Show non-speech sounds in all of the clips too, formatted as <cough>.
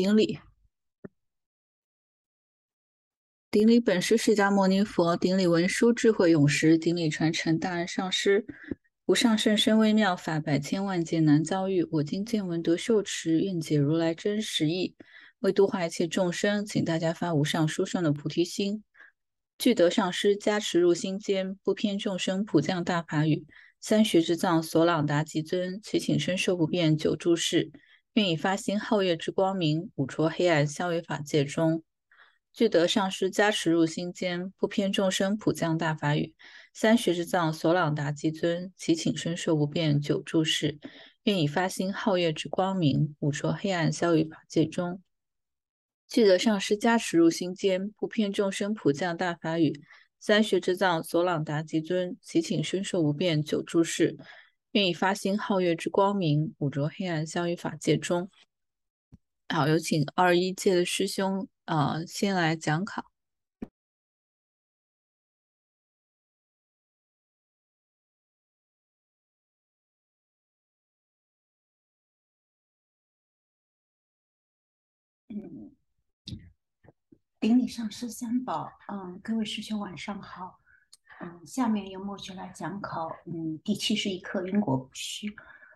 顶礼，顶礼本师释迦牟尼佛，顶礼文殊智慧勇士，顶礼传承大恩上师。无上甚深微妙法，百千万劫难遭遇。我今见闻得受持，愿解如来真实义。为度化一切众生，请大家发无上殊胜的菩提心，具得上师加持入心间，不偏众生普降大法语。三学之藏所朗达吉尊，其请身受不变久住世。愿以发心皓月之光明，五浊黑暗消于法界中。具得上师加持入心间，不偏众生普降大法语。三学之藏索朗达极尊，其请身受不变久住世。愿以发心皓月之光明，五浊黑暗消于法界中。具得上师加持入心间，不偏众生普降大法语。三学之藏索朗达极尊，其请身受不变久住世。愿以发心皓月之光明，五浊黑暗相于法界中。好，有请二一届的师兄，呃，先来讲考。顶礼上师三宝，嗯，各位师兄晚上好。嗯，下面由墨学来讲考，嗯，第七十一课因果不虚。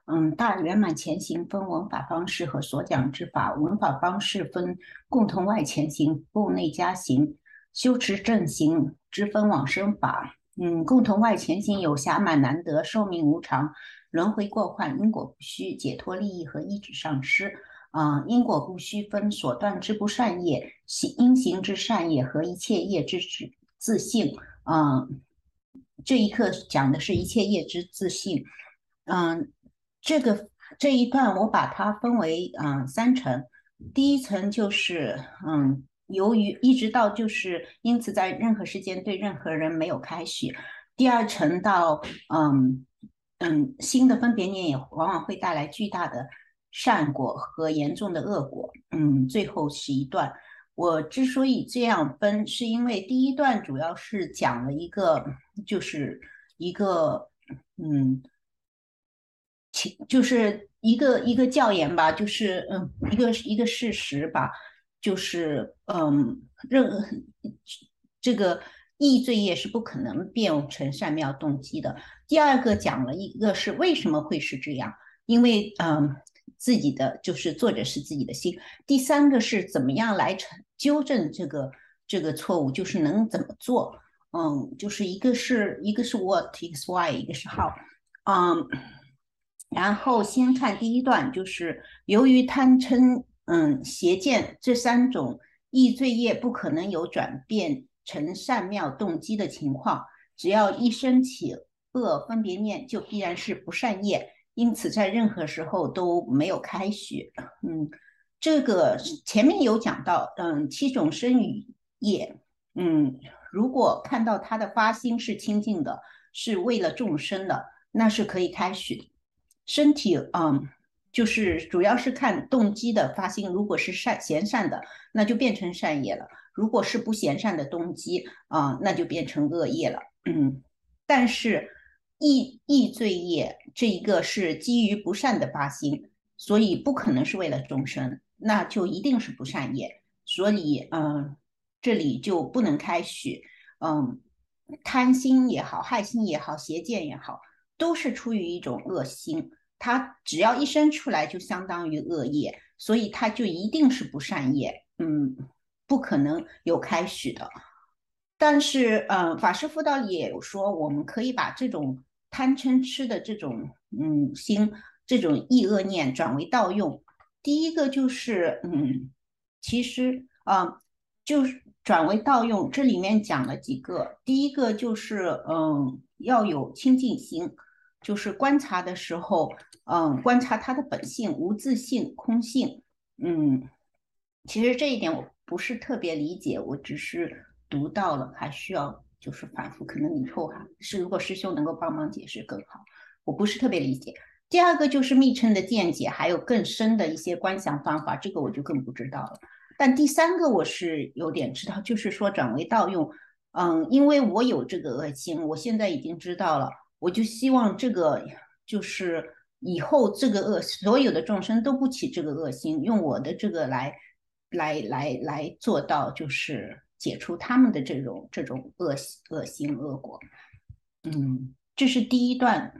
嗯，大圆满前行分文法方式和所讲之法。文法方式分共同外前行、共内加行、修持正行之分往生法。嗯，共同外前行有暇满难得、寿命无常、轮回过患、因果不虚、解脱利益和一指上师。啊，因果不虚分所断之不善业、行因行之善业和一切业之自性。嗯，这一课讲的是一切业之自信。嗯。这个这一段我把它分为嗯三层，第一层就是嗯，由于一直到就是因此在任何时间对任何人没有开许，第二层到嗯嗯新的分别念也往往会带来巨大的善果和严重的恶果，嗯，最后是一段。我之所以这样分，是因为第一段主要是讲了一个就是一个嗯。就是一个一个教研吧，就是嗯，一个一个事实吧，就是嗯，任这个易罪业是不可能变成善妙动机的。第二个讲了一个是为什么会是这样，因为嗯，自己的就是作者是自己的心。第三个是怎么样来成纠正这个这个错误，就是能怎么做？嗯，就是一个是一个是 what，一个是 why，一个是 how，嗯。然后先看第一段，就是由于贪嗔、嗯邪见这三种易罪业不可能有转变成善妙动机的情况，只要一生起恶分别念，就必然是不善业，因此在任何时候都没有开许。嗯，这个前面有讲到，嗯，七种生语业，嗯，如果看到他的发心是清净的，是为了众生的，那是可以开许。身体，嗯，就是主要是看动机的发心。如果是善贤善的，那就变成善业了；如果是不贤善的动机，啊，那就变成恶业了。嗯，但是易易罪业这一个是基于不善的发心，所以不可能是为了众生，那就一定是不善业。所以，嗯，这里就不能开许。嗯，贪心也好，害心也好，邪见也好。都是出于一种恶心，它只要一生出来就相当于恶业，所以它就一定是不善业，嗯，不可能有开许的。但是，嗯，法师辅导里也有说，我们可以把这种贪嗔痴的这种嗯心，这种意恶念转为盗用。第一个就是，嗯，其实啊，就是转为盗用，这里面讲了几个，第一个就是，嗯，要有清净心。就是观察的时候，嗯，观察他的本性无自性、空性，嗯，其实这一点我不是特别理解，我只是读到了，还需要就是反复，可能以后哈是如果师兄能够帮忙解释更好，我不是特别理解。第二个就是密乘的见解，还有更深的一些观想方法，这个我就更不知道了。但第三个我是有点知道，就是说转为道用，嗯，因为我有这个恶心，我现在已经知道了。我就希望这个就是以后这个恶所有的众生都不起这个恶心，用我的这个来来来来做到就是解除他们的这种这种恶恶心恶果。嗯，这是第一段。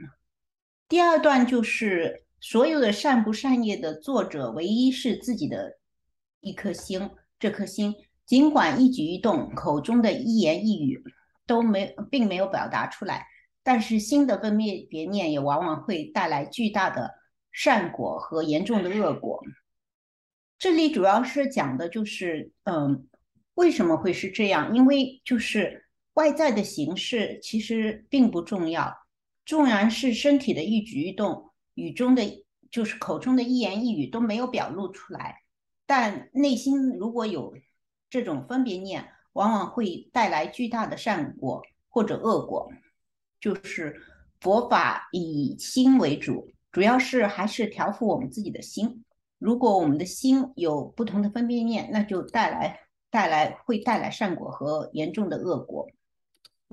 第二段就是所有的善不善业的作者，唯一是自己的一颗心。这颗心尽管一举一动、口中的一言一语都没并没有表达出来，但是心的分别别念也往往会带来巨大的善果和严重的恶果。这里主要是讲的就是，嗯，为什么会是这样？因为就是外在的形式其实并不重要，纵然是身体的一举一动、语中的就是口中的一言一语都没有表露出来，但内心如果有这种分别念，往往会带来巨大的善果或者恶果。就是佛法以心为主，主要是还是调伏我们自己的心。如果我们的心有不同的分别念，那就带来带来会带来善果和严重的恶果。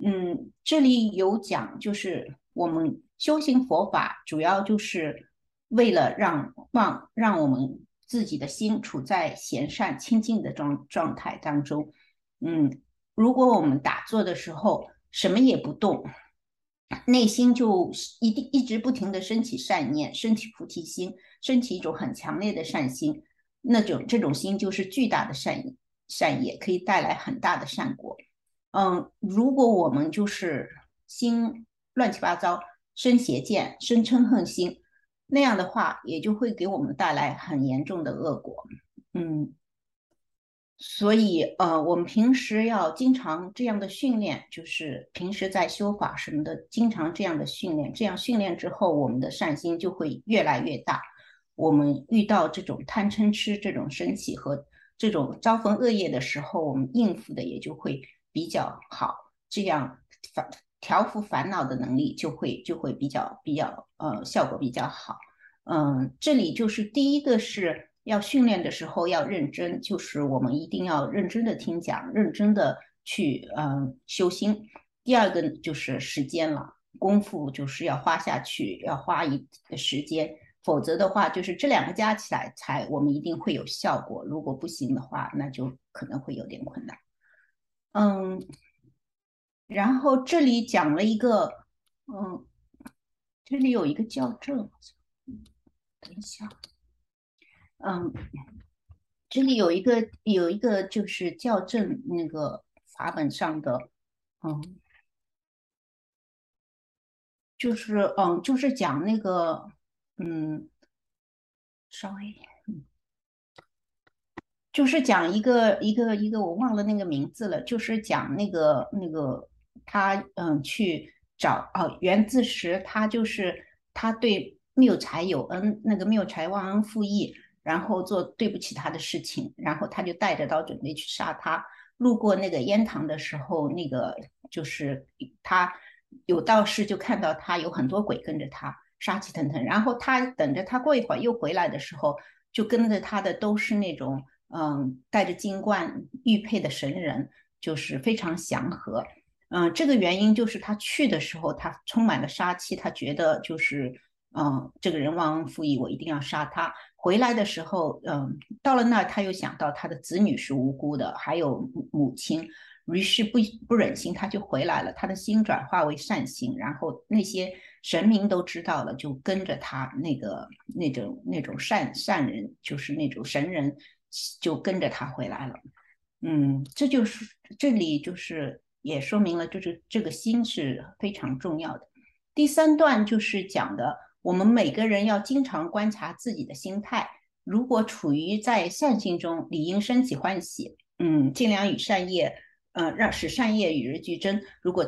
嗯，这里有讲，就是我们修行佛法，主要就是为了让让让我们自己的心处在闲善清净的状状态当中。嗯，如果我们打坐的时候什么也不动。内心就一定一直不停的升起善念，升起菩提心，升起一种很强烈的善心，那种这种心就是巨大的善意善业，可以带来很大的善果。嗯，如果我们就是心乱七八糟，生邪见，生嗔恨心，那样的话也就会给我们带来很严重的恶果。嗯。所以，呃，我们平时要经常这样的训练，就是平时在修法什么的，经常这样的训练。这样训练之后，我们的善心就会越来越大。我们遇到这种贪嗔痴这种生气和这种招逢恶业的时候，我们应付的也就会比较好。这样烦调伏烦恼的能力就会就会比较比较呃效果比较好。嗯，这里就是第一个是。要训练的时候要认真，就是我们一定要认真的听讲，认真的去嗯修心。第二个就是时间了，功夫就是要花下去，要花一时间，否则的话就是这两个加起来才我们一定会有效果。如果不行的话，那就可能会有点困难。嗯，然后这里讲了一个，嗯，这里有一个校正，等一下。嗯，这里有一个有一个就是校正那个法本上的，嗯，就是嗯，就是讲那个，嗯，稍微，嗯，就是讲一个一个一个我忘了那个名字了，就是讲那个那个他嗯去找哦袁自实，他就是他对谬才有恩，那个谬才忘恩负义。然后做对不起他的事情，然后他就带着刀准备去杀他。路过那个烟塘的时候，那个就是他有道士就看到他有很多鬼跟着他，杀气腾腾。然后他等着他过一会儿又回来的时候，就跟着他的都是那种嗯带着金冠玉佩的神人，就是非常祥和。嗯，这个原因就是他去的时候他充满了杀气，他觉得就是嗯这个人忘恩负义，我一定要杀他。回来的时候，嗯，到了那儿，他又想到他的子女是无辜的，还有母亲，于是不不忍心，他就回来了。他的心转化为善心，然后那些神明都知道了，就跟着他那个那种那种善善人，就是那种神人，就跟着他回来了。嗯，这就是这里就是也说明了，就是这个心是非常重要的。第三段就是讲的。我们每个人要经常观察自己的心态，如果处于在善心中，理应升起欢喜，嗯，尽量与善业，呃，让使善业与日俱增。如果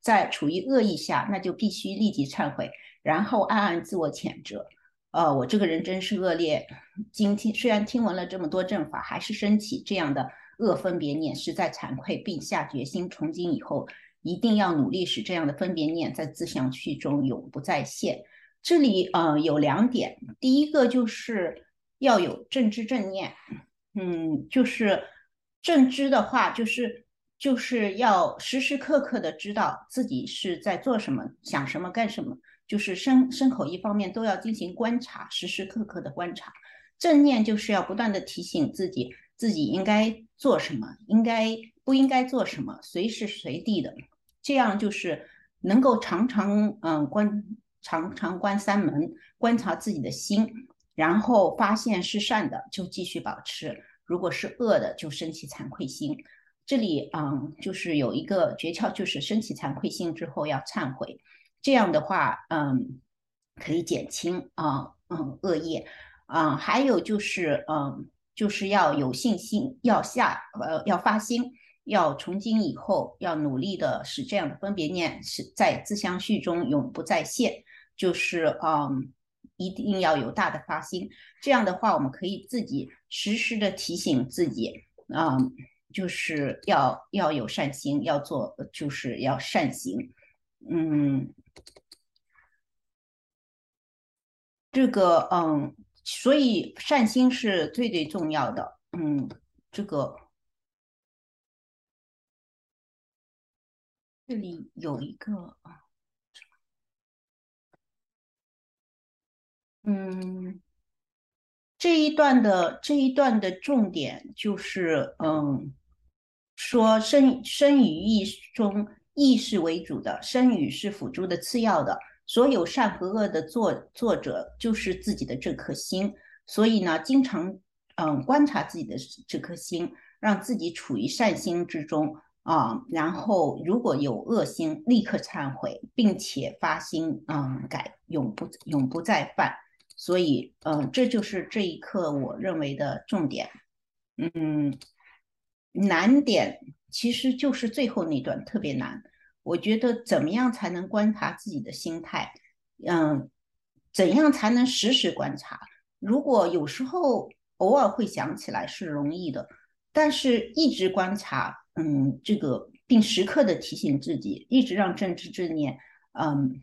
在处于恶意下，那就必须立即忏悔，然后暗暗自我谴责。呃，我这个人真是恶劣。今天虽然听闻了这么多正法，还是升起这样的恶分别念，实在惭愧，并下决心，从今以后一定要努力使这样的分别念在自相续中永不再现。这里呃有两点，第一个就是要有正知正念，嗯，就是正知的话，就是就是要时时刻刻的知道自己是在做什么、想什么、干什么，就是身身口一方面都要进行观察，时时刻刻的观察。正念就是要不断的提醒自己，自己应该做什么，应该不应该做什么，随时随地的，这样就是能够常常嗯观常常观三门，观察自己的心，然后发现是善的就继续保持，如果是恶的就升起惭愧心。这里嗯就是有一个诀窍，就是升起惭愧心之后要忏悔，这样的话嗯可以减轻啊嗯恶业啊，还有就是嗯就是要有信心，要下呃要发心。要从今以后要努力的使这样的分别念是在自相续中永不再现，就是嗯，一定要有大的发心。这样的话，我们可以自己时时的提醒自己，嗯，就是要要有善心，要做就是要善行。嗯，这个嗯，所以善心是最最重要的。嗯，这个。这里有一个啊，嗯，这一段的这一段的重点就是，嗯，说生生与意中意是为主的，生与是辅助的次要的，所有善和恶的作作者就是自己的这颗心，所以呢，经常嗯观察自己的这颗心，让自己处于善心之中。啊，然后如果有恶心，立刻忏悔，并且发心，嗯，改，永不永不再犯。所以，嗯，这就是这一刻我认为的重点。嗯，难点其实就是最后那段特别难。我觉得怎么样才能观察自己的心态？嗯，怎样才能时时观察？如果有时候偶尔会想起来是容易的，但是一直观察。嗯，这个并时刻的提醒自己，一直让正知正念，嗯，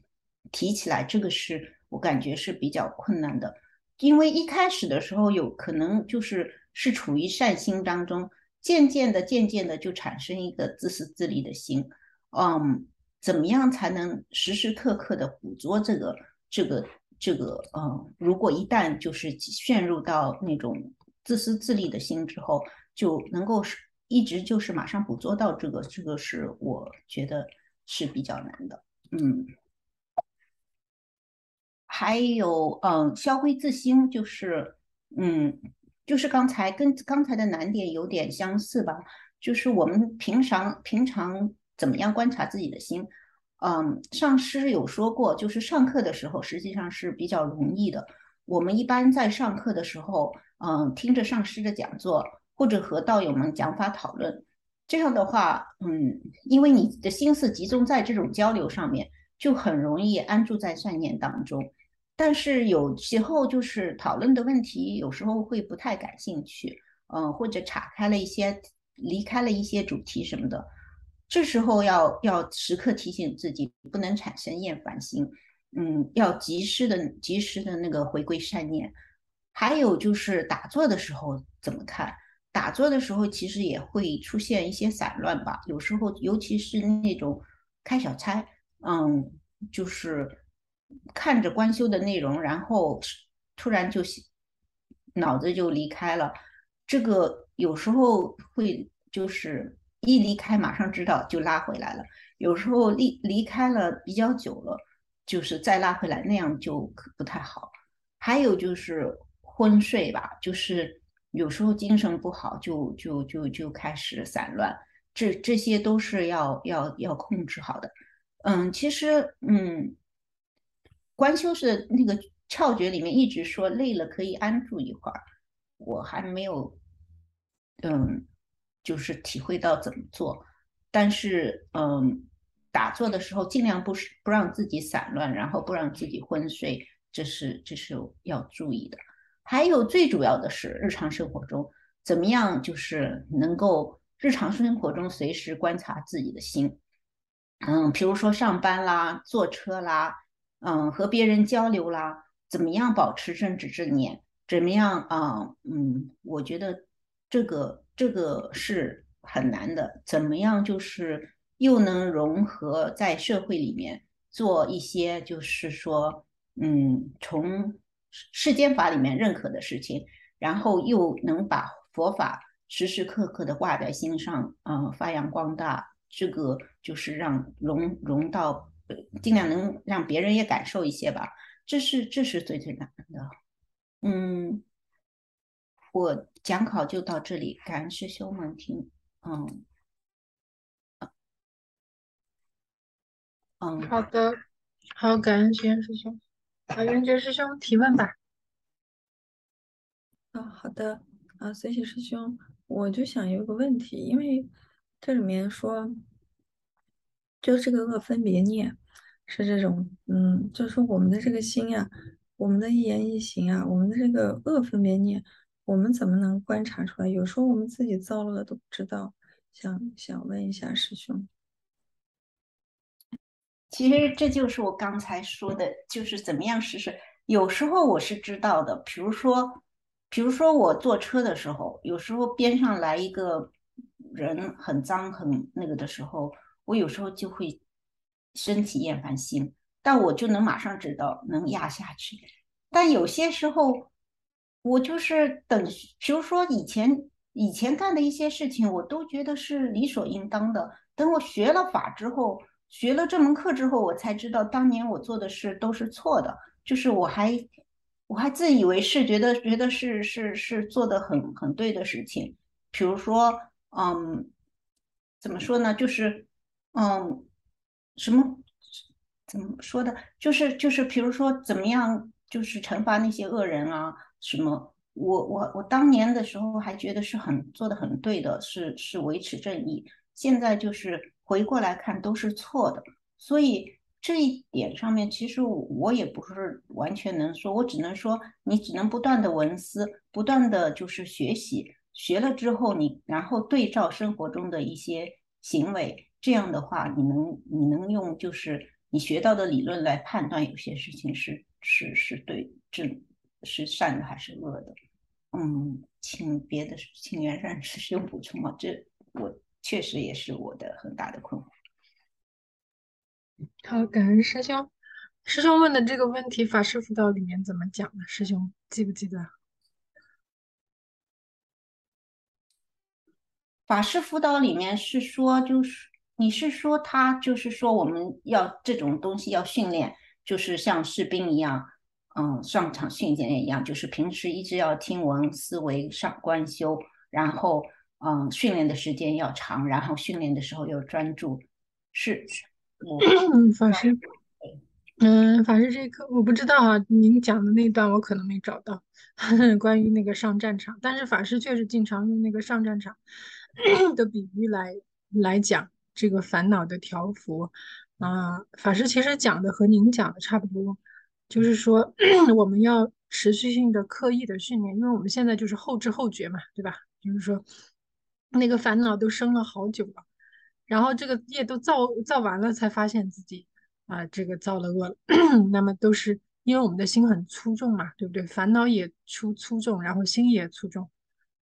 提起来，这个是我感觉是比较困难的，因为一开始的时候有可能就是是处于善心当中，渐渐的、渐渐的就产生一个自私自利的心，嗯，怎么样才能时时刻刻的捕捉这个、这个、这个？嗯，如果一旦就是陷入到那种自私自利的心之后，就能够是。一直就是马上捕捉到这个，这个是我觉得是比较难的。嗯，还有嗯，消费自心，就是嗯，就是刚才跟刚才的难点有点相似吧。就是我们平常平常怎么样观察自己的心？嗯，上师有说过，就是上课的时候实际上是比较容易的。我们一般在上课的时候，嗯，听着上师的讲座。或者和道友们讲法讨论，这样的话，嗯，因为你的心思集中在这种交流上面，就很容易安住在善念当中。但是有时候就是讨论的问题，有时候会不太感兴趣，嗯，或者岔开了一些，离开了一些主题什么的，这时候要要时刻提醒自己，不能产生厌烦心，嗯，要及时的及时的那个回归善念。还有就是打坐的时候怎么看？打坐的时候，其实也会出现一些散乱吧。有时候，尤其是那种开小差，嗯，就是看着观修的内容，然后突然就脑子就离开了。这个有时候会就是一离开，马上知道就拉回来了。有时候离离开了比较久了，就是再拉回来，那样就不太好。还有就是昏睡吧，就是。有时候精神不好，就就就就开始散乱，这这些都是要要要控制好的。嗯，其实嗯，观修是那个窍诀里面一直说累了可以安住一会儿，我还没有嗯，就是体会到怎么做。但是嗯，打坐的时候尽量不是不让自己散乱，然后不让自己昏睡，这是这是要注意的。还有最主要的是日常生活中怎么样，就是能够日常生活中随时观察自己的心，嗯，比如说上班啦、坐车啦，嗯，和别人交流啦，怎么样保持正直正念？怎么样啊？嗯，我觉得这个这个是很难的。怎么样就是又能融合在社会里面做一些，就是说，嗯，从。世间法里面认可的事情，然后又能把佛法时时刻刻的挂在心上，嗯，发扬光大，这个就是让融融到，尽量能让别人也感受一些吧。这是这是最最难的。嗯，我讲考就到这里，感恩师兄们听。嗯，嗯，好的，好，感恩玄师兄。好，元觉师兄提问吧。啊，好的，啊，谢谢师兄。我就想有个问题，因为这里面说，就这个恶分别念是这种，嗯，就是我们的这个心啊，我们的一言一行啊，我们的这个恶分别念，我们怎么能观察出来？有时候我们自己造了都不知道。想想问一下师兄。其实这就是我刚才说的，就是怎么样试试。有时候我是知道的，比如说，比如说我坐车的时候，有时候边上来一个人很脏很那个的时候，我有时候就会升起厌烦心，但我就能马上知道能压下去。但有些时候，我就是等，比如说以前以前干的一些事情，我都觉得是理所应当的。等我学了法之后。学了这门课之后，我才知道当年我做的事都是错的，就是我还我还自以为是，觉得觉得是是是做的很很对的事情。比如说，嗯，怎么说呢？就是嗯，什么怎么说的？就是就是，比如说怎么样，就是惩罚那些恶人啊？什么？我我我当年的时候还觉得是很做的很对的，是是维持正义。现在就是。回过来看都是错的，所以这一点上面，其实我也不是完全能说，我只能说你只能不断的文思，不断的就是学习，学了之后你然后对照生活中的一些行为，这样的话你能你能用就是你学到的理论来判断有些事情是是是对正是善的还是恶的。嗯，请别的请袁善师兄补充啊，这我。确实也是我的很大的困惑。好，感恩师兄。师兄问的这个问题，法师辅导里面怎么讲的？师兄记不记得？法师辅导里面是说，就是你是说他就是说我们要这种东西要训练，就是像士兵一样，嗯，上场训练一样，就是平时一直要听闻思维上观修，然后。嗯，训练的时间要长，然后训练的时候要专注。是，嗯法师，嗯，法师这一课我不知道啊，您讲的那段我可能没找到，<laughs> 关于那个上战场。但是法师确实经常用那个上战场 <coughs> 的比喻来来讲这个烦恼的调幅。啊，法师其实讲的和您讲的差不多，就是说 <clears throat> 我们要持续性的刻意的训练，因为我们现在就是后知后觉嘛，对吧？就是说。那个烦恼都生了好久了，然后这个业都造造完了，才发现自己啊，这个造了恶了。<clears throat> 那么都是因为我们的心很粗重嘛，对不对？烦恼也粗粗重，然后心也粗重，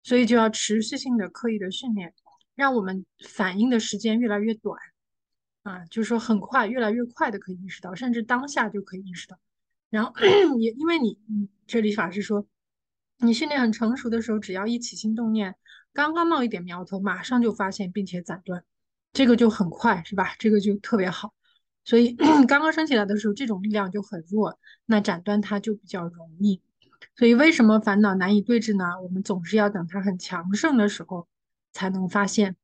所以就要持续性的刻意的训练，让我们反应的时间越来越短啊，就是说很快，越来越快的可以意识到，甚至当下就可以意识到。然后 <clears throat> 也因为你，这里法师说，你训练很成熟的时候，只要一起心动念。刚刚冒一点苗头，马上就发现并且斩断，这个就很快，是吧？这个就特别好。所以 <clears throat> 刚刚升起来的时候，这种力量就很弱，那斩断它就比较容易。所以为什么烦恼难以对治呢？我们总是要等它很强盛的时候才能发现。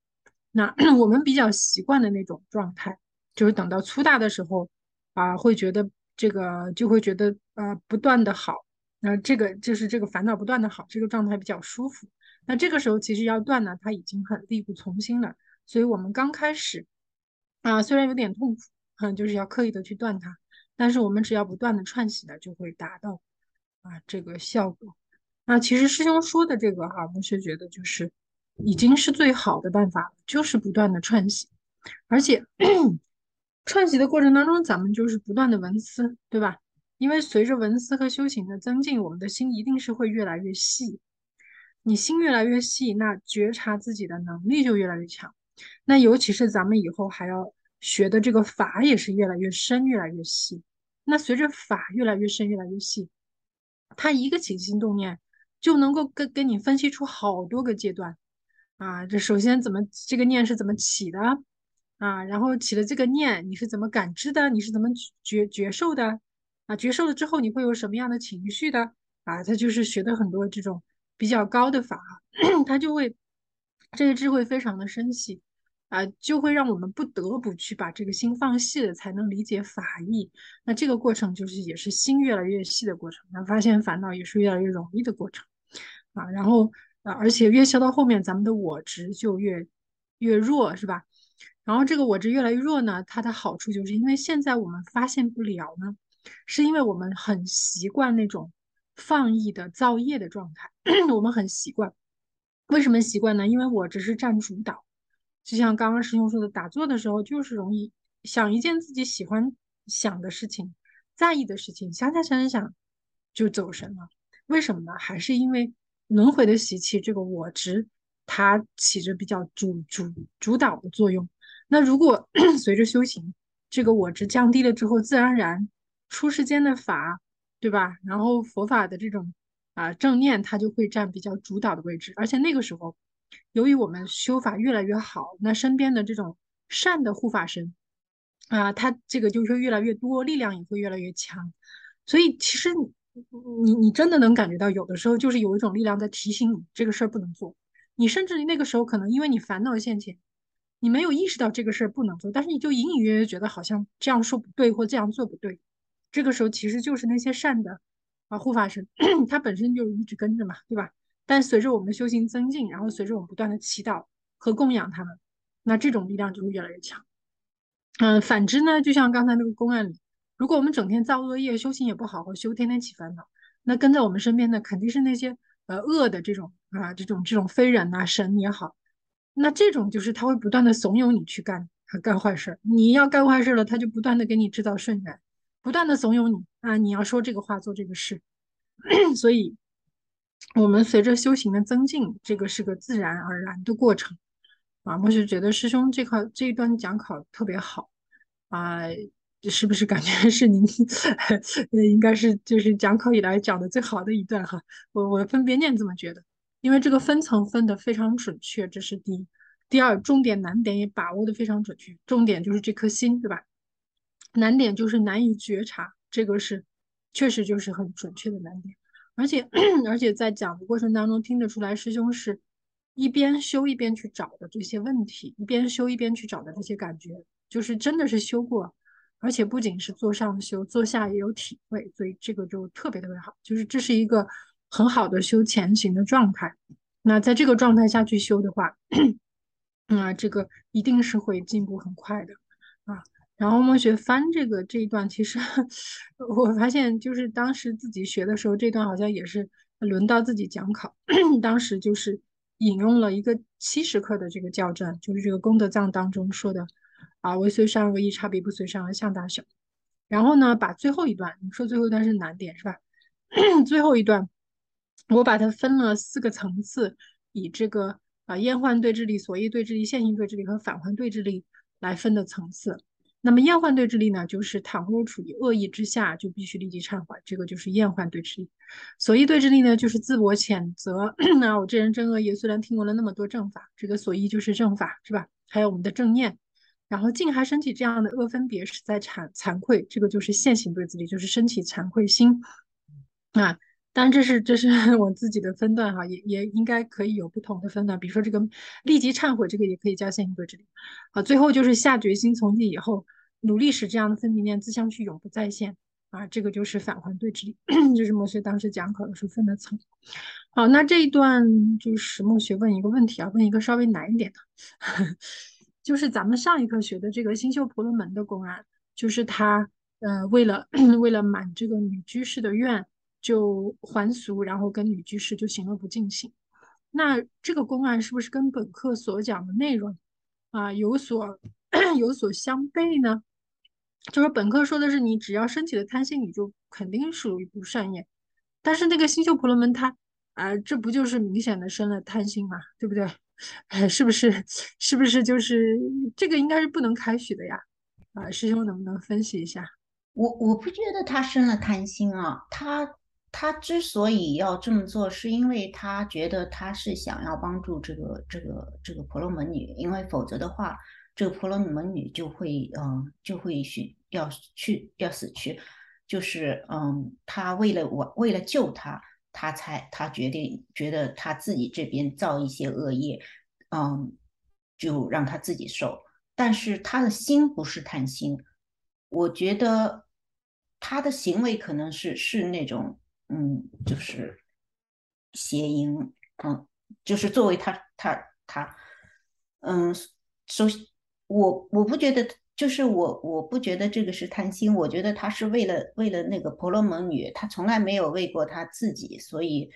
那 <clears throat> 我们比较习惯的那种状态，就是等到粗大的时候啊，会觉得这个就会觉得呃不断的好，那这个就是这个烦恼不断的好，这个状态比较舒服。那这个时候其实要断呢，它已经很力不从心了。所以我们刚开始啊，虽然有点痛苦，嗯，就是要刻意的去断它，但是我们只要不断的串习呢，就会达到啊这个效果。那其实师兄说的这个哈，我是觉得就是已经是最好的办法了，就是不断的串习，而且 <clears throat> 串习的过程当中，咱们就是不断的闻思，对吧？因为随着闻思和修行的增进，我们的心一定是会越来越细。你心越来越细，那觉察自己的能力就越来越强。那尤其是咱们以后还要学的这个法也是越来越深、越来越细。那随着法越来越深、越来越细，它一个起心动念就能够跟跟你分析出好多个阶段啊。这首先怎么这个念是怎么起的啊？然后起了这个念，你是怎么感知的？你是怎么觉觉受的啊？觉受了之后，你会有什么样的情绪的啊？他就是学的很多这种比较高的法，<coughs> 他就会这个智慧非常的深细。啊，就会让我们不得不去把这个心放细了，才能理解法义。那这个过程就是也是心越来越细的过程。那发现烦恼也是越来越容易的过程啊。然后啊，而且越消到后面，咱们的我执就越越弱，是吧？然后这个我执越来越弱呢，它的好处就是因为现在我们发现不了呢，是因为我们很习惯那种放逸的造业的状态。<coughs> 我们很习惯，为什么习惯呢？因为我只是占主导。就像刚刚师兄说的，打坐的时候就是容易想一件自己喜欢想的事情、在意的事情，想想想想想就走神了。为什么呢？还是因为轮回的习气，这个我执它起着比较主主主导的作用。那如果 <clears throat> 随着修行，这个我执降低了之后，自然而然出世间的法，对吧？然后佛法的这种啊正念，它就会占比较主导的位置，而且那个时候。由于我们修法越来越好，那身边的这种善的护法神啊，他这个就会越来越多，力量也会越来越强。所以其实你你真的能感觉到，有的时候就是有一种力量在提醒你这个事儿不能做。你甚至那个时候可能因为你烦恼现前，你没有意识到这个事儿不能做，但是你就隐隐约约觉得好像这样说不对或这样做不对。这个时候其实就是那些善的啊护法神，<coughs> 他本身就一直跟着嘛，对吧？但随着我们的修行增进，然后随着我们不断的祈祷和供养他们，那这种力量就会越来越强。嗯，反之呢，就像刚才那个公案里，如果我们整天造恶业，修行也不好好修，天天起烦恼，那跟在我们身边的肯定是那些呃恶的这种啊这种这种非人呐神也好，那这种就是他会不断的怂恿你去干干坏事儿，你要干坏事了，他就不断的给你制造顺缘，不断的怂恿你啊，你要说这个话做这个事，<coughs> 所以。我们随着修行的增进，这个是个自然而然的过程啊。我是觉得师兄这块这一段讲考特别好啊，是不是感觉是您 <laughs> 应该是就是讲考以来讲的最好的一段哈？我我分别念这么觉得，因为这个分层分的非常准确，这是第一。第二，重点难点也把握的非常准确，重点就是这颗心，对吧？难点就是难以觉察，这个是确实就是很准确的难点。而且，<clears throat> 而且在讲的过程当中，听得出来师兄是一边修一边去找的这些问题，一边修一边去找的这些感觉，就是真的是修过，而且不仅是坐上修，坐下也有体会，所以这个就特别特别好，就是这是一个很好的修前行的状态。那在这个状态下去修的话，<clears throat> 啊，这个一定是会进步很快的啊。然后我们学翻这个这一段，其实 <laughs> 我发现就是当时自己学的时候，这段好像也是轮到自己讲考。当时就是引用了一个七十课的这个教证，就是这个功德藏当中说的啊，为随善恶一差别不随善恶相大小。然后呢，把最后一段，你说最后一段是难点是吧？<coughs> 最后一段我把它分了四个层次，以这个啊厌患对治力、所依对治力、现行对治力和返还对治力来分的层次。那么厌患对治力呢，就是倘若处于恶意之下，就必须立即忏悔，这个就是厌患对治力。所依对治力呢，就是自我谴责。<coughs> 那我这人真恶业，虽然听过了那么多正法，这个所依就是正法，是吧？还有我们的正念，然后静还升起这样的恶分别，是在惭惭愧，这个就是现行对治力，就是升起惭愧心啊。当然，这是这 <laughs> 是我自己的分段哈，也也应该可以有不同的分段。比如说这个立即忏悔，这个也可以叫现行对治力。啊，最后就是下决心从今以后努力使这样的分别念自相续永不再现啊，这个就是返还对治力。<clears throat> 就是墨学当时讲考的时候分的层。好，那这一段就是墨学问一个问题啊，问一个稍微难一点的，就是咱们上一课学的这个星宿婆罗门的公案，就是他呃为了 <clears throat> 为了满这个女居士的愿。就还俗，然后跟女居士就行了不尽兴。那这个公案是不是跟本课所讲的内容啊有所 <clears throat> 有所相悖呢？就是本课说的是你只要升起了贪心，你就肯定属于不善业。但是那个星宿婆罗门他啊，这不就是明显的生了贪心嘛，对不对？哎，是不是？是不是就是这个应该是不能开许的呀？啊，师兄能不能分析一下？我我不觉得他生了贪心啊，他。他之所以要这么做，是因为他觉得他是想要帮助这个这个这个婆罗门女，因为否则的话，这个婆罗门女就会嗯就会去要去要死去，就是嗯他为了我为了救他，他才他决定觉得他自己这边造一些恶业，嗯就让他自己受，但是他的心不是贪心，我觉得他的行为可能是是那种。嗯，就是谐音，嗯，就是作为他他他，嗯，首先我我不觉得，就是我我不觉得这个是贪心，我觉得他是为了为了那个婆罗门女，他从来没有为过他自己，所以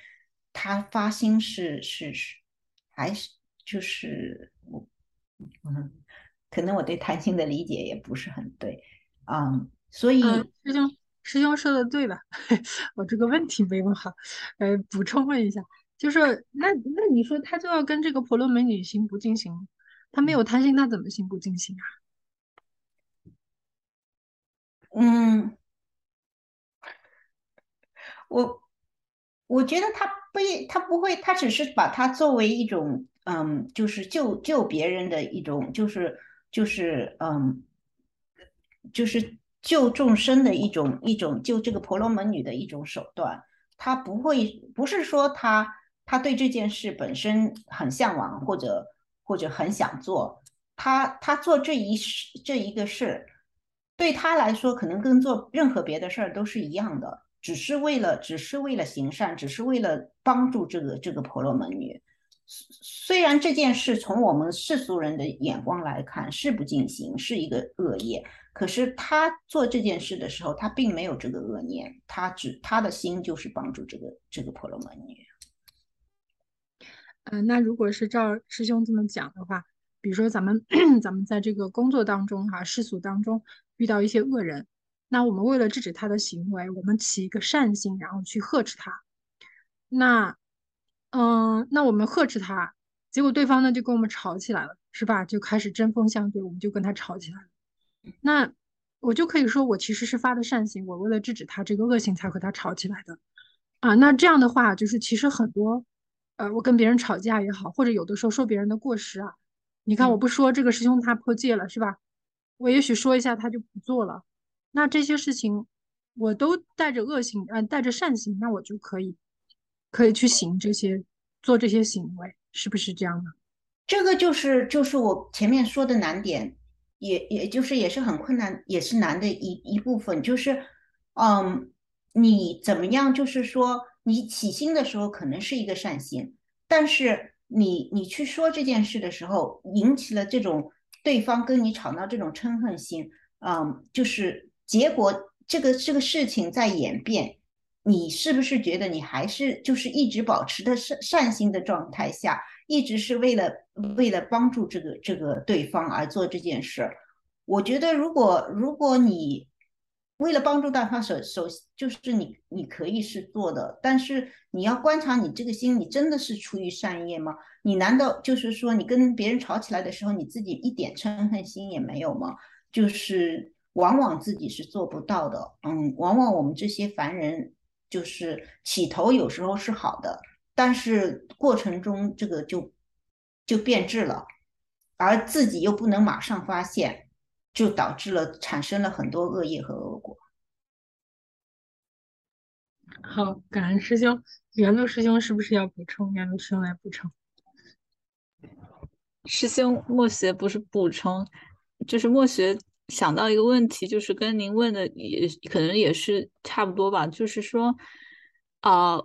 他发心是是是，还是就是我，嗯，可能我对贪心的理解也不是很对，嗯，所以。师兄师兄说的对的，<laughs> 我这个问题没问好，呃，补充问一下，就是那那你说他就要跟这个婆罗门女行不进行，他没有贪心，他怎么行不进行啊？嗯，我我觉得他不，他不会，他只是把它作为一种，嗯，就是救救别人的一种，就是就是嗯，就是。救众生的一种一种救这个婆罗门女的一种手段，他不会不是说他他对这件事本身很向往或者或者很想做，他他做这一事这一个事，对他来说可能跟做任何别的事儿都是一样的，只是为了只是为了行善，只是为了帮助这个这个婆罗门女。虽然这件事从我们世俗人的眼光来看是不进行，是一个恶业。可是他做这件事的时候，他并没有这个恶念，他只他的心就是帮助这个这个婆罗门女。嗯，那如果是照师兄这么讲的话，比如说咱们 <clears throat> 咱们在这个工作当中哈，世俗当中遇到一些恶人，那我们为了制止他的行为，我们起一个善心，然后去呵斥他。那嗯，那我们呵斥他，结果对方呢就跟我们吵起来了，是吧？就开始针锋相对，我们就跟他吵起来了。那我就可以说，我其实是发的善心，我为了制止他这个恶行才和他吵起来的，啊，那这样的话，就是其实很多，呃，我跟别人吵架也好，或者有的时候说别人的过失啊，你看我不说这个师兄他破戒了是吧？我也许说一下他就不做了，那这些事情我都带着恶行，嗯，带着善行，那我就可以可以去行这些做这些行为，是不是这样的？这个就是就是我前面说的难点。也也就是也是很困难，也是难的一一部分，就是，嗯，你怎么样？就是说，你起心的时候可能是一个善心，但是你你去说这件事的时候，引起了这种对方跟你吵闹这种嗔恨心，嗯，就是结果这个这个事情在演变，你是不是觉得你还是就是一直保持的善善心的状态下？一直是为了为了帮助这个这个对方而做这件事。我觉得，如果如果你为了帮助大家，首首先就是你你可以是做的，但是你要观察你这个心，你真的是出于善业吗？你难道就是说你跟别人吵起来的时候，你自己一点嗔恨心也没有吗？就是往往自己是做不到的。嗯，往往我们这些凡人，就是起头有时候是好的。但是过程中这个就就变质了，而自己又不能马上发现，就导致了产生了很多恶业和恶果。好，感恩师兄，圆露师兄是不是要补充？圆露师兄来补充。师兄莫学不是补充，就是莫学想到一个问题，就是跟您问的也可能也是差不多吧，就是说啊。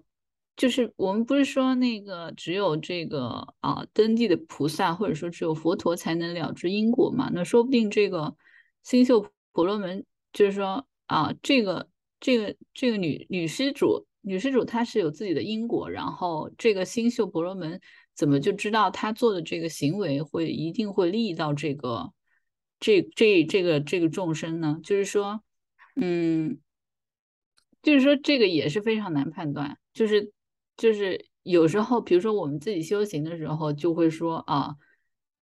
就是我们不是说那个只有这个啊登地的菩萨，或者说只有佛陀才能了知因果嘛？那说不定这个星宿婆罗门，就是说啊，这个这个这个女女施主，女施主她是有自己的因果，然后这个星宿婆罗门怎么就知道她做的这个行为会一定会利益到这个这这这个这个众生呢？就是说，嗯，就是说这个也是非常难判断，就是。就是有时候，比如说我们自己修行的时候，就会说啊，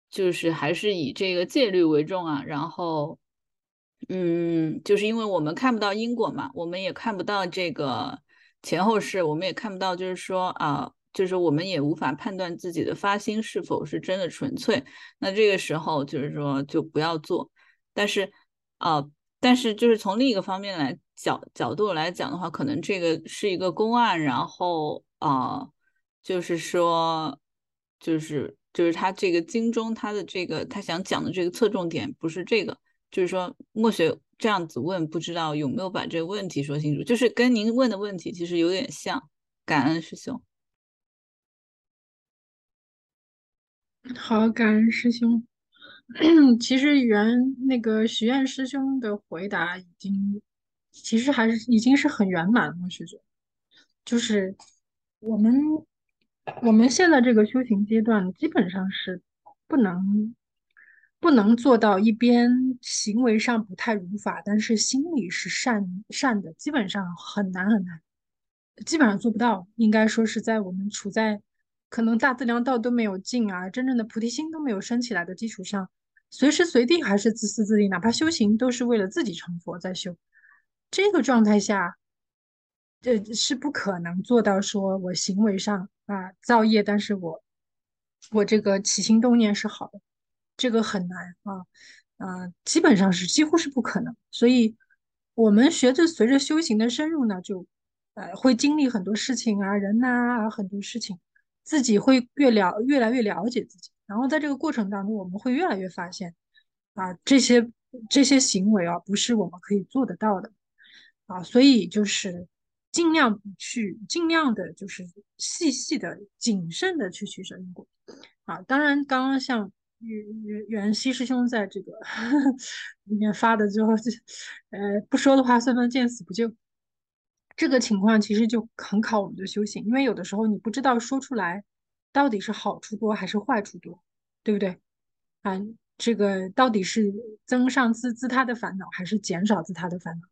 就是还是以这个戒律为重啊。然后，嗯，就是因为我们看不到因果嘛，我们也看不到这个前后世，我们也看不到，就是说啊，就是我们也无法判断自己的发心是否是真的纯粹。那这个时候就是说就不要做。但是啊，但是就是从另一个方面来角角度来讲的话，可能这个是一个公案，然后啊，就是说，就是就是他这个经中他的这个他想讲的这个侧重点不是这个，就是说墨学。这样子问，不知道有没有把这个问题说清楚，就是跟您问的问题其实有点像。感恩师兄。好，感恩师兄。<clears throat> 其实原那个许愿师兄的回答已经，其实还是已经是很圆满了。我觉得，就是我们我们现在这个修行阶段，基本上是不能。不能做到一边行为上不太如法，但是心里是善善的，基本上很难很难，基本上做不到。应该说是在我们处在可能大自量道都没有尽啊，真正的菩提心都没有升起来的基础上，随时随地还是自私自利，哪怕修行都是为了自己成佛在修。这个状态下，这是不可能做到说我行为上啊造业，但是我我这个起心动念是好的。这个很难啊，啊，基本上是几乎是不可能。所以，我们学着随着修行的深入呢，就呃会经历很多事情啊，人呐，很多事情，自己会越了越来越了解自己。然后在这个过程当中，我们会越来越发现啊，这些这些行为啊，不是我们可以做得到的啊。所以就是尽量去，尽量的就是细细的、谨慎的去取舍因果啊。当然，刚刚像。袁袁袁西师兄在这个 <laughs> 里面发的之后，呃，不说的话算算见死不救。这个情况其实就很考我们的修行，因为有的时候你不知道说出来到底是好处多还是坏处多，对不对？啊，这个到底是增上自自他的烦恼，还是减少自他的烦恼？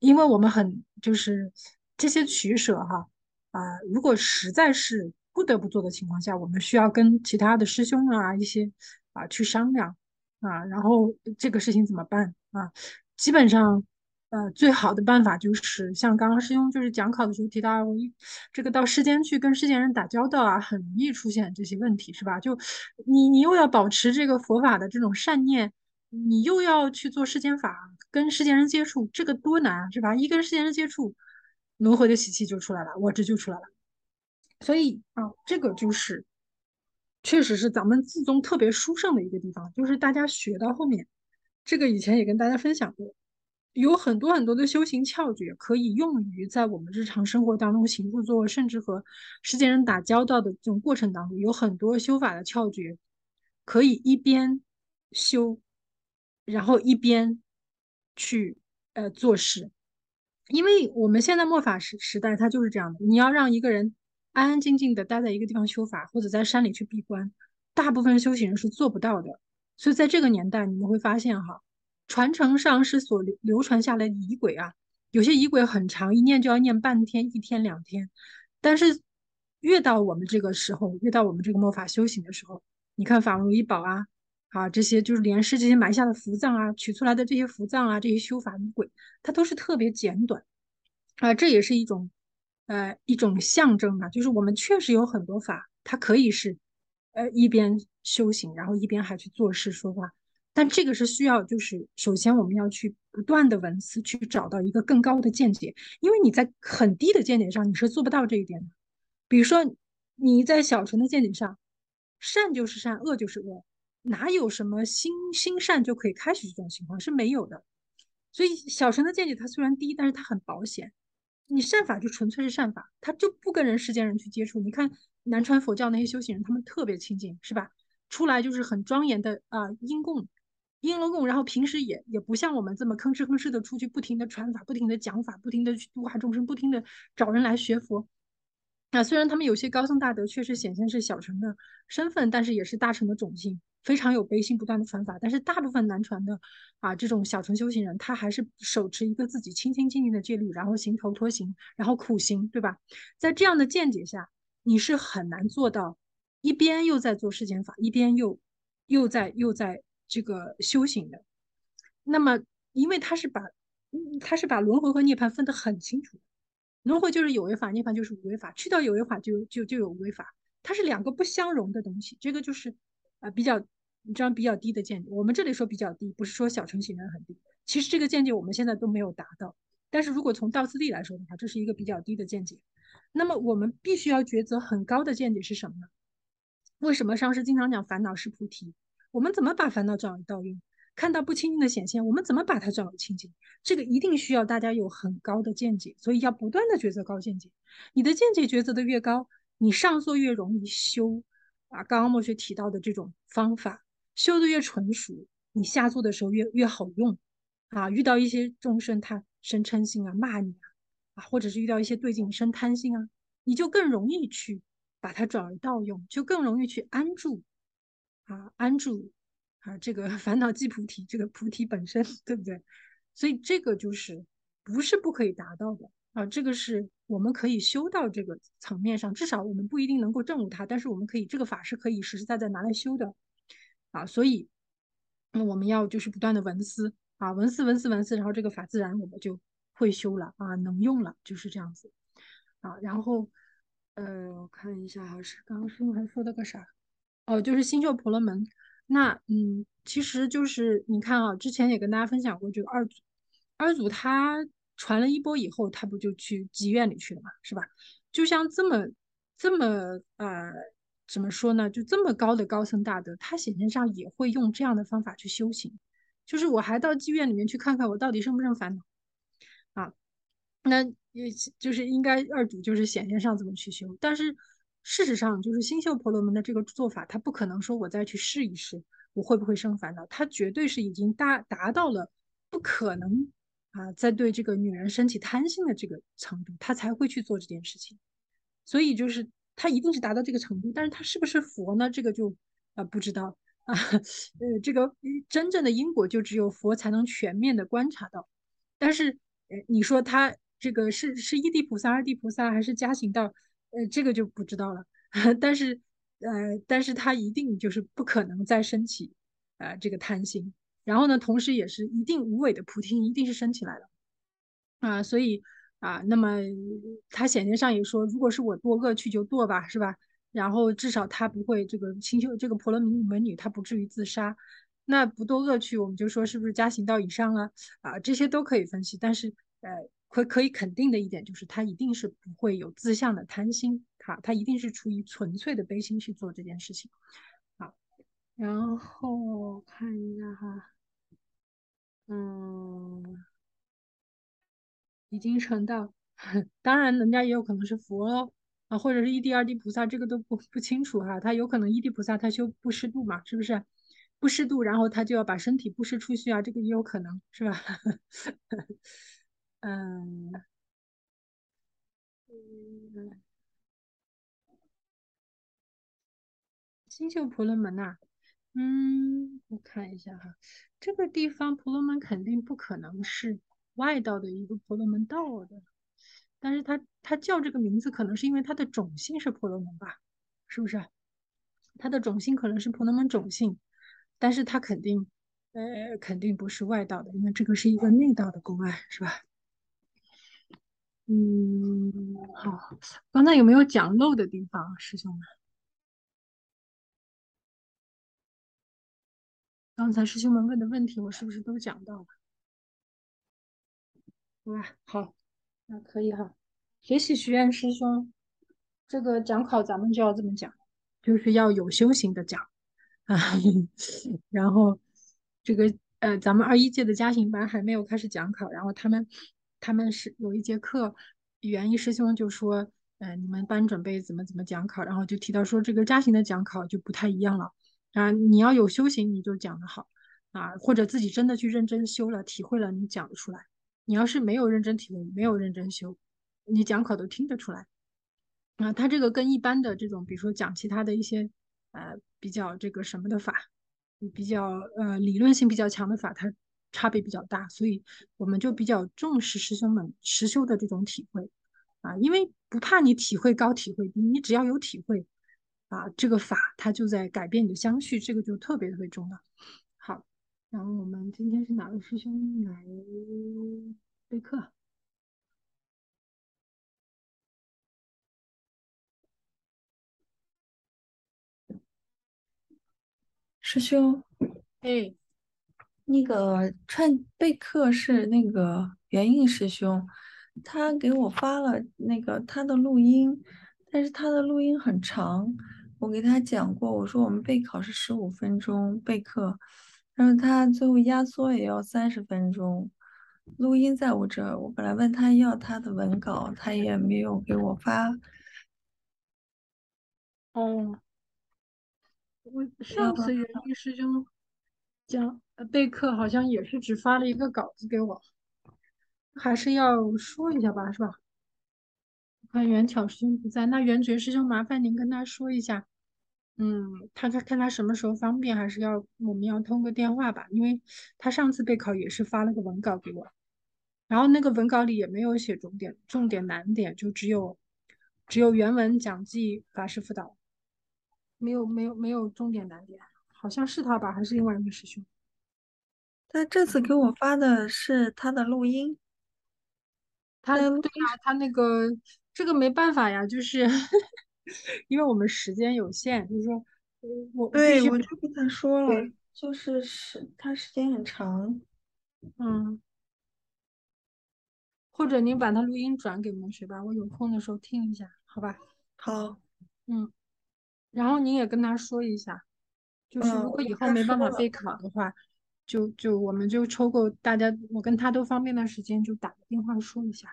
因为我们很就是这些取舍哈啊，如果实在是。不得不做的情况下，我们需要跟其他的师兄啊一些啊去商量啊，然后这个事情怎么办啊？基本上，呃，最好的办法就是像刚刚师兄就是讲考的时候提到，我这个到世间去跟世间人打交道啊，很容易出现这些问题，是吧？就你你又要保持这个佛法的这种善念，你又要去做世间法，跟世间人接触，这个多难，是吧？一跟世间人接触，轮回的习气就出来了，我这就出来了。所以啊，这个就是，确实是咱们自宗特别殊胜的一个地方，就是大家学到后面，这个以前也跟大家分享过，有很多很多的修行窍诀可以用于在我们日常生活当中行住坐卧，甚至和世间人打交道的这种过程当中，有很多修法的窍诀，可以一边修，然后一边去呃做事，因为我们现在末法时时代，它就是这样的，你要让一个人。安安静静的待在一个地方修法，或者在山里去闭关，大部分修行人是做不到的。所以在这个年代，你们会发现哈，传承上是所流流传下来的仪轨啊，有些仪轨很长，一念就要念半天、一天、两天。但是越到我们这个时候，越到我们这个末法修行的时候，你看法如一宝啊，啊这些就是莲师这些埋下的福藏啊，取出来的这些福藏啊，这些修法仪轨，它都是特别简短啊，这也是一种。呃，一种象征啊，就是我们确实有很多法，它可以是，呃，一边修行，然后一边还去做事说话。但这个是需要，就是首先我们要去不断的文思去找到一个更高的见解，因为你在很低的见解上你是做不到这一点的。比如说你在小乘的见解上，善就是善，恶就是恶，哪有什么心心善就可以开始这种情况是没有的。所以小乘的见解它虽然低，但是它很保险。你善法就纯粹是善法，他就不跟人世间人去接触。你看南传佛教那些修行人，他们特别清净，是吧？出来就是很庄严的啊，因供、因了供，然后平时也也不像我们这么吭哧吭哧的出去，不停的传法，不停的讲法，不停的去度化众生，不停的找人来学佛。啊，虽然他们有些高僧大德确实显现是小乘的身份，但是也是大乘的种性。非常有悲心，不断的传法，但是大部分南传的啊这种小乘修行人，他还是手持一个自己清清净净的戒律，然后行头陀行，然后苦行，对吧？在这样的见解下，你是很难做到一边又在做世间法，一边又又在又在这个修行的。那么，因为他是把他是把轮回和涅槃分得很清楚，轮回就是有为法，涅槃就是无为法。去掉有为法，就就就有无为法，它是两个不相容的东西。这个就是啊比较这样比较低的见解。我们这里说比较低，不是说小乘行人很低。其实这个见解我们现在都没有达到。但是如果从道次第来说的话，这是一个比较低的见解。那么我们必须要抉择很高的见解是什么呢？为什么上师经常讲烦恼是菩提？我们怎么把烦恼转为道用？看到不清净的显现，我们怎么把它转为清净？这个一定需要大家有很高的见解，所以要不断的抉择高见解。你的见解抉择的越高，你上座越容易修。啊，刚刚墨学提到的这种方法，修的越纯熟，你下座的时候越越好用。啊，遇到一些众生他生嗔心啊，骂你啊，啊，或者是遇到一些对境生贪心啊，你就更容易去把它转为道用，就更容易去安住。啊，安住。啊，这个 <laughs> 烦恼即菩提，这个菩提本身，对不对？所以这个就是不是不可以达到的啊，这个是我们可以修到这个层面上，至少我们不一定能够证悟它，但是我们可以这个法是可以实实在在拿来修的啊。所以那我们要就是不断的闻思啊，闻思闻思闻思，然后这个法自然我们就会修了啊，能用了，就是这样子啊。然后呃，我看一下哈，是刚刚师傅还说了个啥？哦，就是新旧婆罗门。那嗯，其实就是你看啊，之前也跟大家分享过这个二祖，二祖他传了一波以后，他不就去妓院里去了嘛，是吧？就像这么这么呃，怎么说呢？就这么高的高僧大德，他显现上也会用这样的方法去修行，就是我还到妓院里面去看看我到底生不生烦恼啊？那也就是应该二主就是显现上怎么去修，但是。事实上，就是新秀婆罗门的这个做法，他不可能说我再去试一试，我会不会生烦恼？他绝对是已经达达到了不可能啊，在对这个女人升起贪心的这个程度，他才会去做这件事情。所以就是他一定是达到这个程度，但是他是不是佛呢？这个就啊不知道啊。呃，这个真正的因果就只有佛才能全面的观察到。但是呃，你说他这个是是一地菩萨、二地菩萨还是加行道？呃，这个就不知道了，<laughs> 但是，呃，但是他一定就是不可能再升起，呃，这个贪心，然后呢，同时也是一定无为的菩提一定是升起来了，啊，所以啊，那么他显现上也说，如果是我堕恶趣就堕吧，是吧？然后至少他不会这个清修这个婆罗门女，她不至于自杀，那不堕恶趣，我们就说是不是加行道以上了？啊，这些都可以分析，但是，呃。可可以肯定的一点就是，他一定是不会有自相的贪心，他他一定是出于纯粹的悲心去做这件事情。好，然后看一下哈，嗯，已经成道，<laughs> 当然人家也有可能是佛哦，啊，或者是一地二地菩萨，这个都不 <laughs> 不清楚哈。他有可能一地菩萨他修不施度嘛，是不是？不施度，然后他就要把身体布施出去啊，这个也有可能是吧？<laughs> 嗯，新秀婆罗门呐，嗯，我看一下哈，这个地方婆罗门肯定不可能是外道的一个婆罗门道的，但是他他叫这个名字，可能是因为他的种姓是婆罗门吧，是不是？他的种姓可能是婆罗门种姓，但是他肯定，呃，肯定不是外道的，因为这个是一个内道的公案，是吧？嗯，好，刚才有没有讲漏的地方，师兄们？刚才师兄们问的问题，我是不是都讲到了？哇，好，那可以哈。学习学院师兄，这个讲考咱们就要这么讲，就是要有修行的讲啊。<laughs> 然后这个呃，咱们二一届的家行班还没有开始讲考，然后他们。他们是有一节课，元一师兄就说，呃，你们班准备怎么怎么讲考，然后就提到说，这个家行的讲考就不太一样了啊，你要有修行，你就讲得好啊，或者自己真的去认真修了，体会了，你讲得出来。你要是没有认真体会，没有认真修，你讲课都听得出来啊。他这个跟一般的这种，比如说讲其他的一些，呃，比较这个什么的法，比较呃理论性比较强的法，它。差别比较大，所以我们就比较重视师兄们实修的这种体会啊，因为不怕你体会高体会低，你只要有体会啊，这个法它就在改变你的相续，这个就特别特别重要。然后我们今天是哪位师兄来备课？师兄，哎，那个串备课是那个袁印师兄，他给我发了那个他的录音，但是他的录音很长。我给他讲过，我说我们备考是十五分钟备课。然后他最后压缩也要三十分钟，录音在我这儿，我本来问他要他的文稿，他也没有给我发，哦，我上次袁一师兄讲呃备课好像也是只发了一个稿子给我，还是要说一下吧，是吧？看袁巧师兄不在，那袁觉师兄麻烦您跟他说一下，嗯，他看看他什么时候方便，还是要我们要通个电话吧，因为他上次备考也是发了个文稿给我，然后那个文稿里也没有写重点重点难点，就只有只有原文讲记法式辅导，没有没有没有重点难点，好像是他吧，还是另外一个师兄？他这次给我发的是他的录音，他对呀，他那个这个没办法呀，就是因为我们时间有限，就是说，呃我对，我就跟他说了，就是时他时间很长。嗯，或者您把他录音转给我们学吧，我有空的时候听一下，好吧？好，嗯，然后您也跟他说一下，就是嗯，如果以后没办法备，考的话，就就我们就抽个大家我跟他都方便的时间，就打个电话说一下。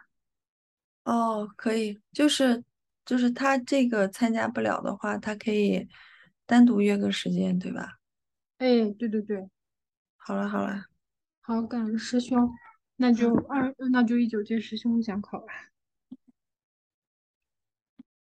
哦，可以，就是就是他这个参加不了的话，他可以单独约个时间，对吧？哎，对对对，好了好了，好，感恩师兄，那就嗯，二，那就一九届师兄讲考吧。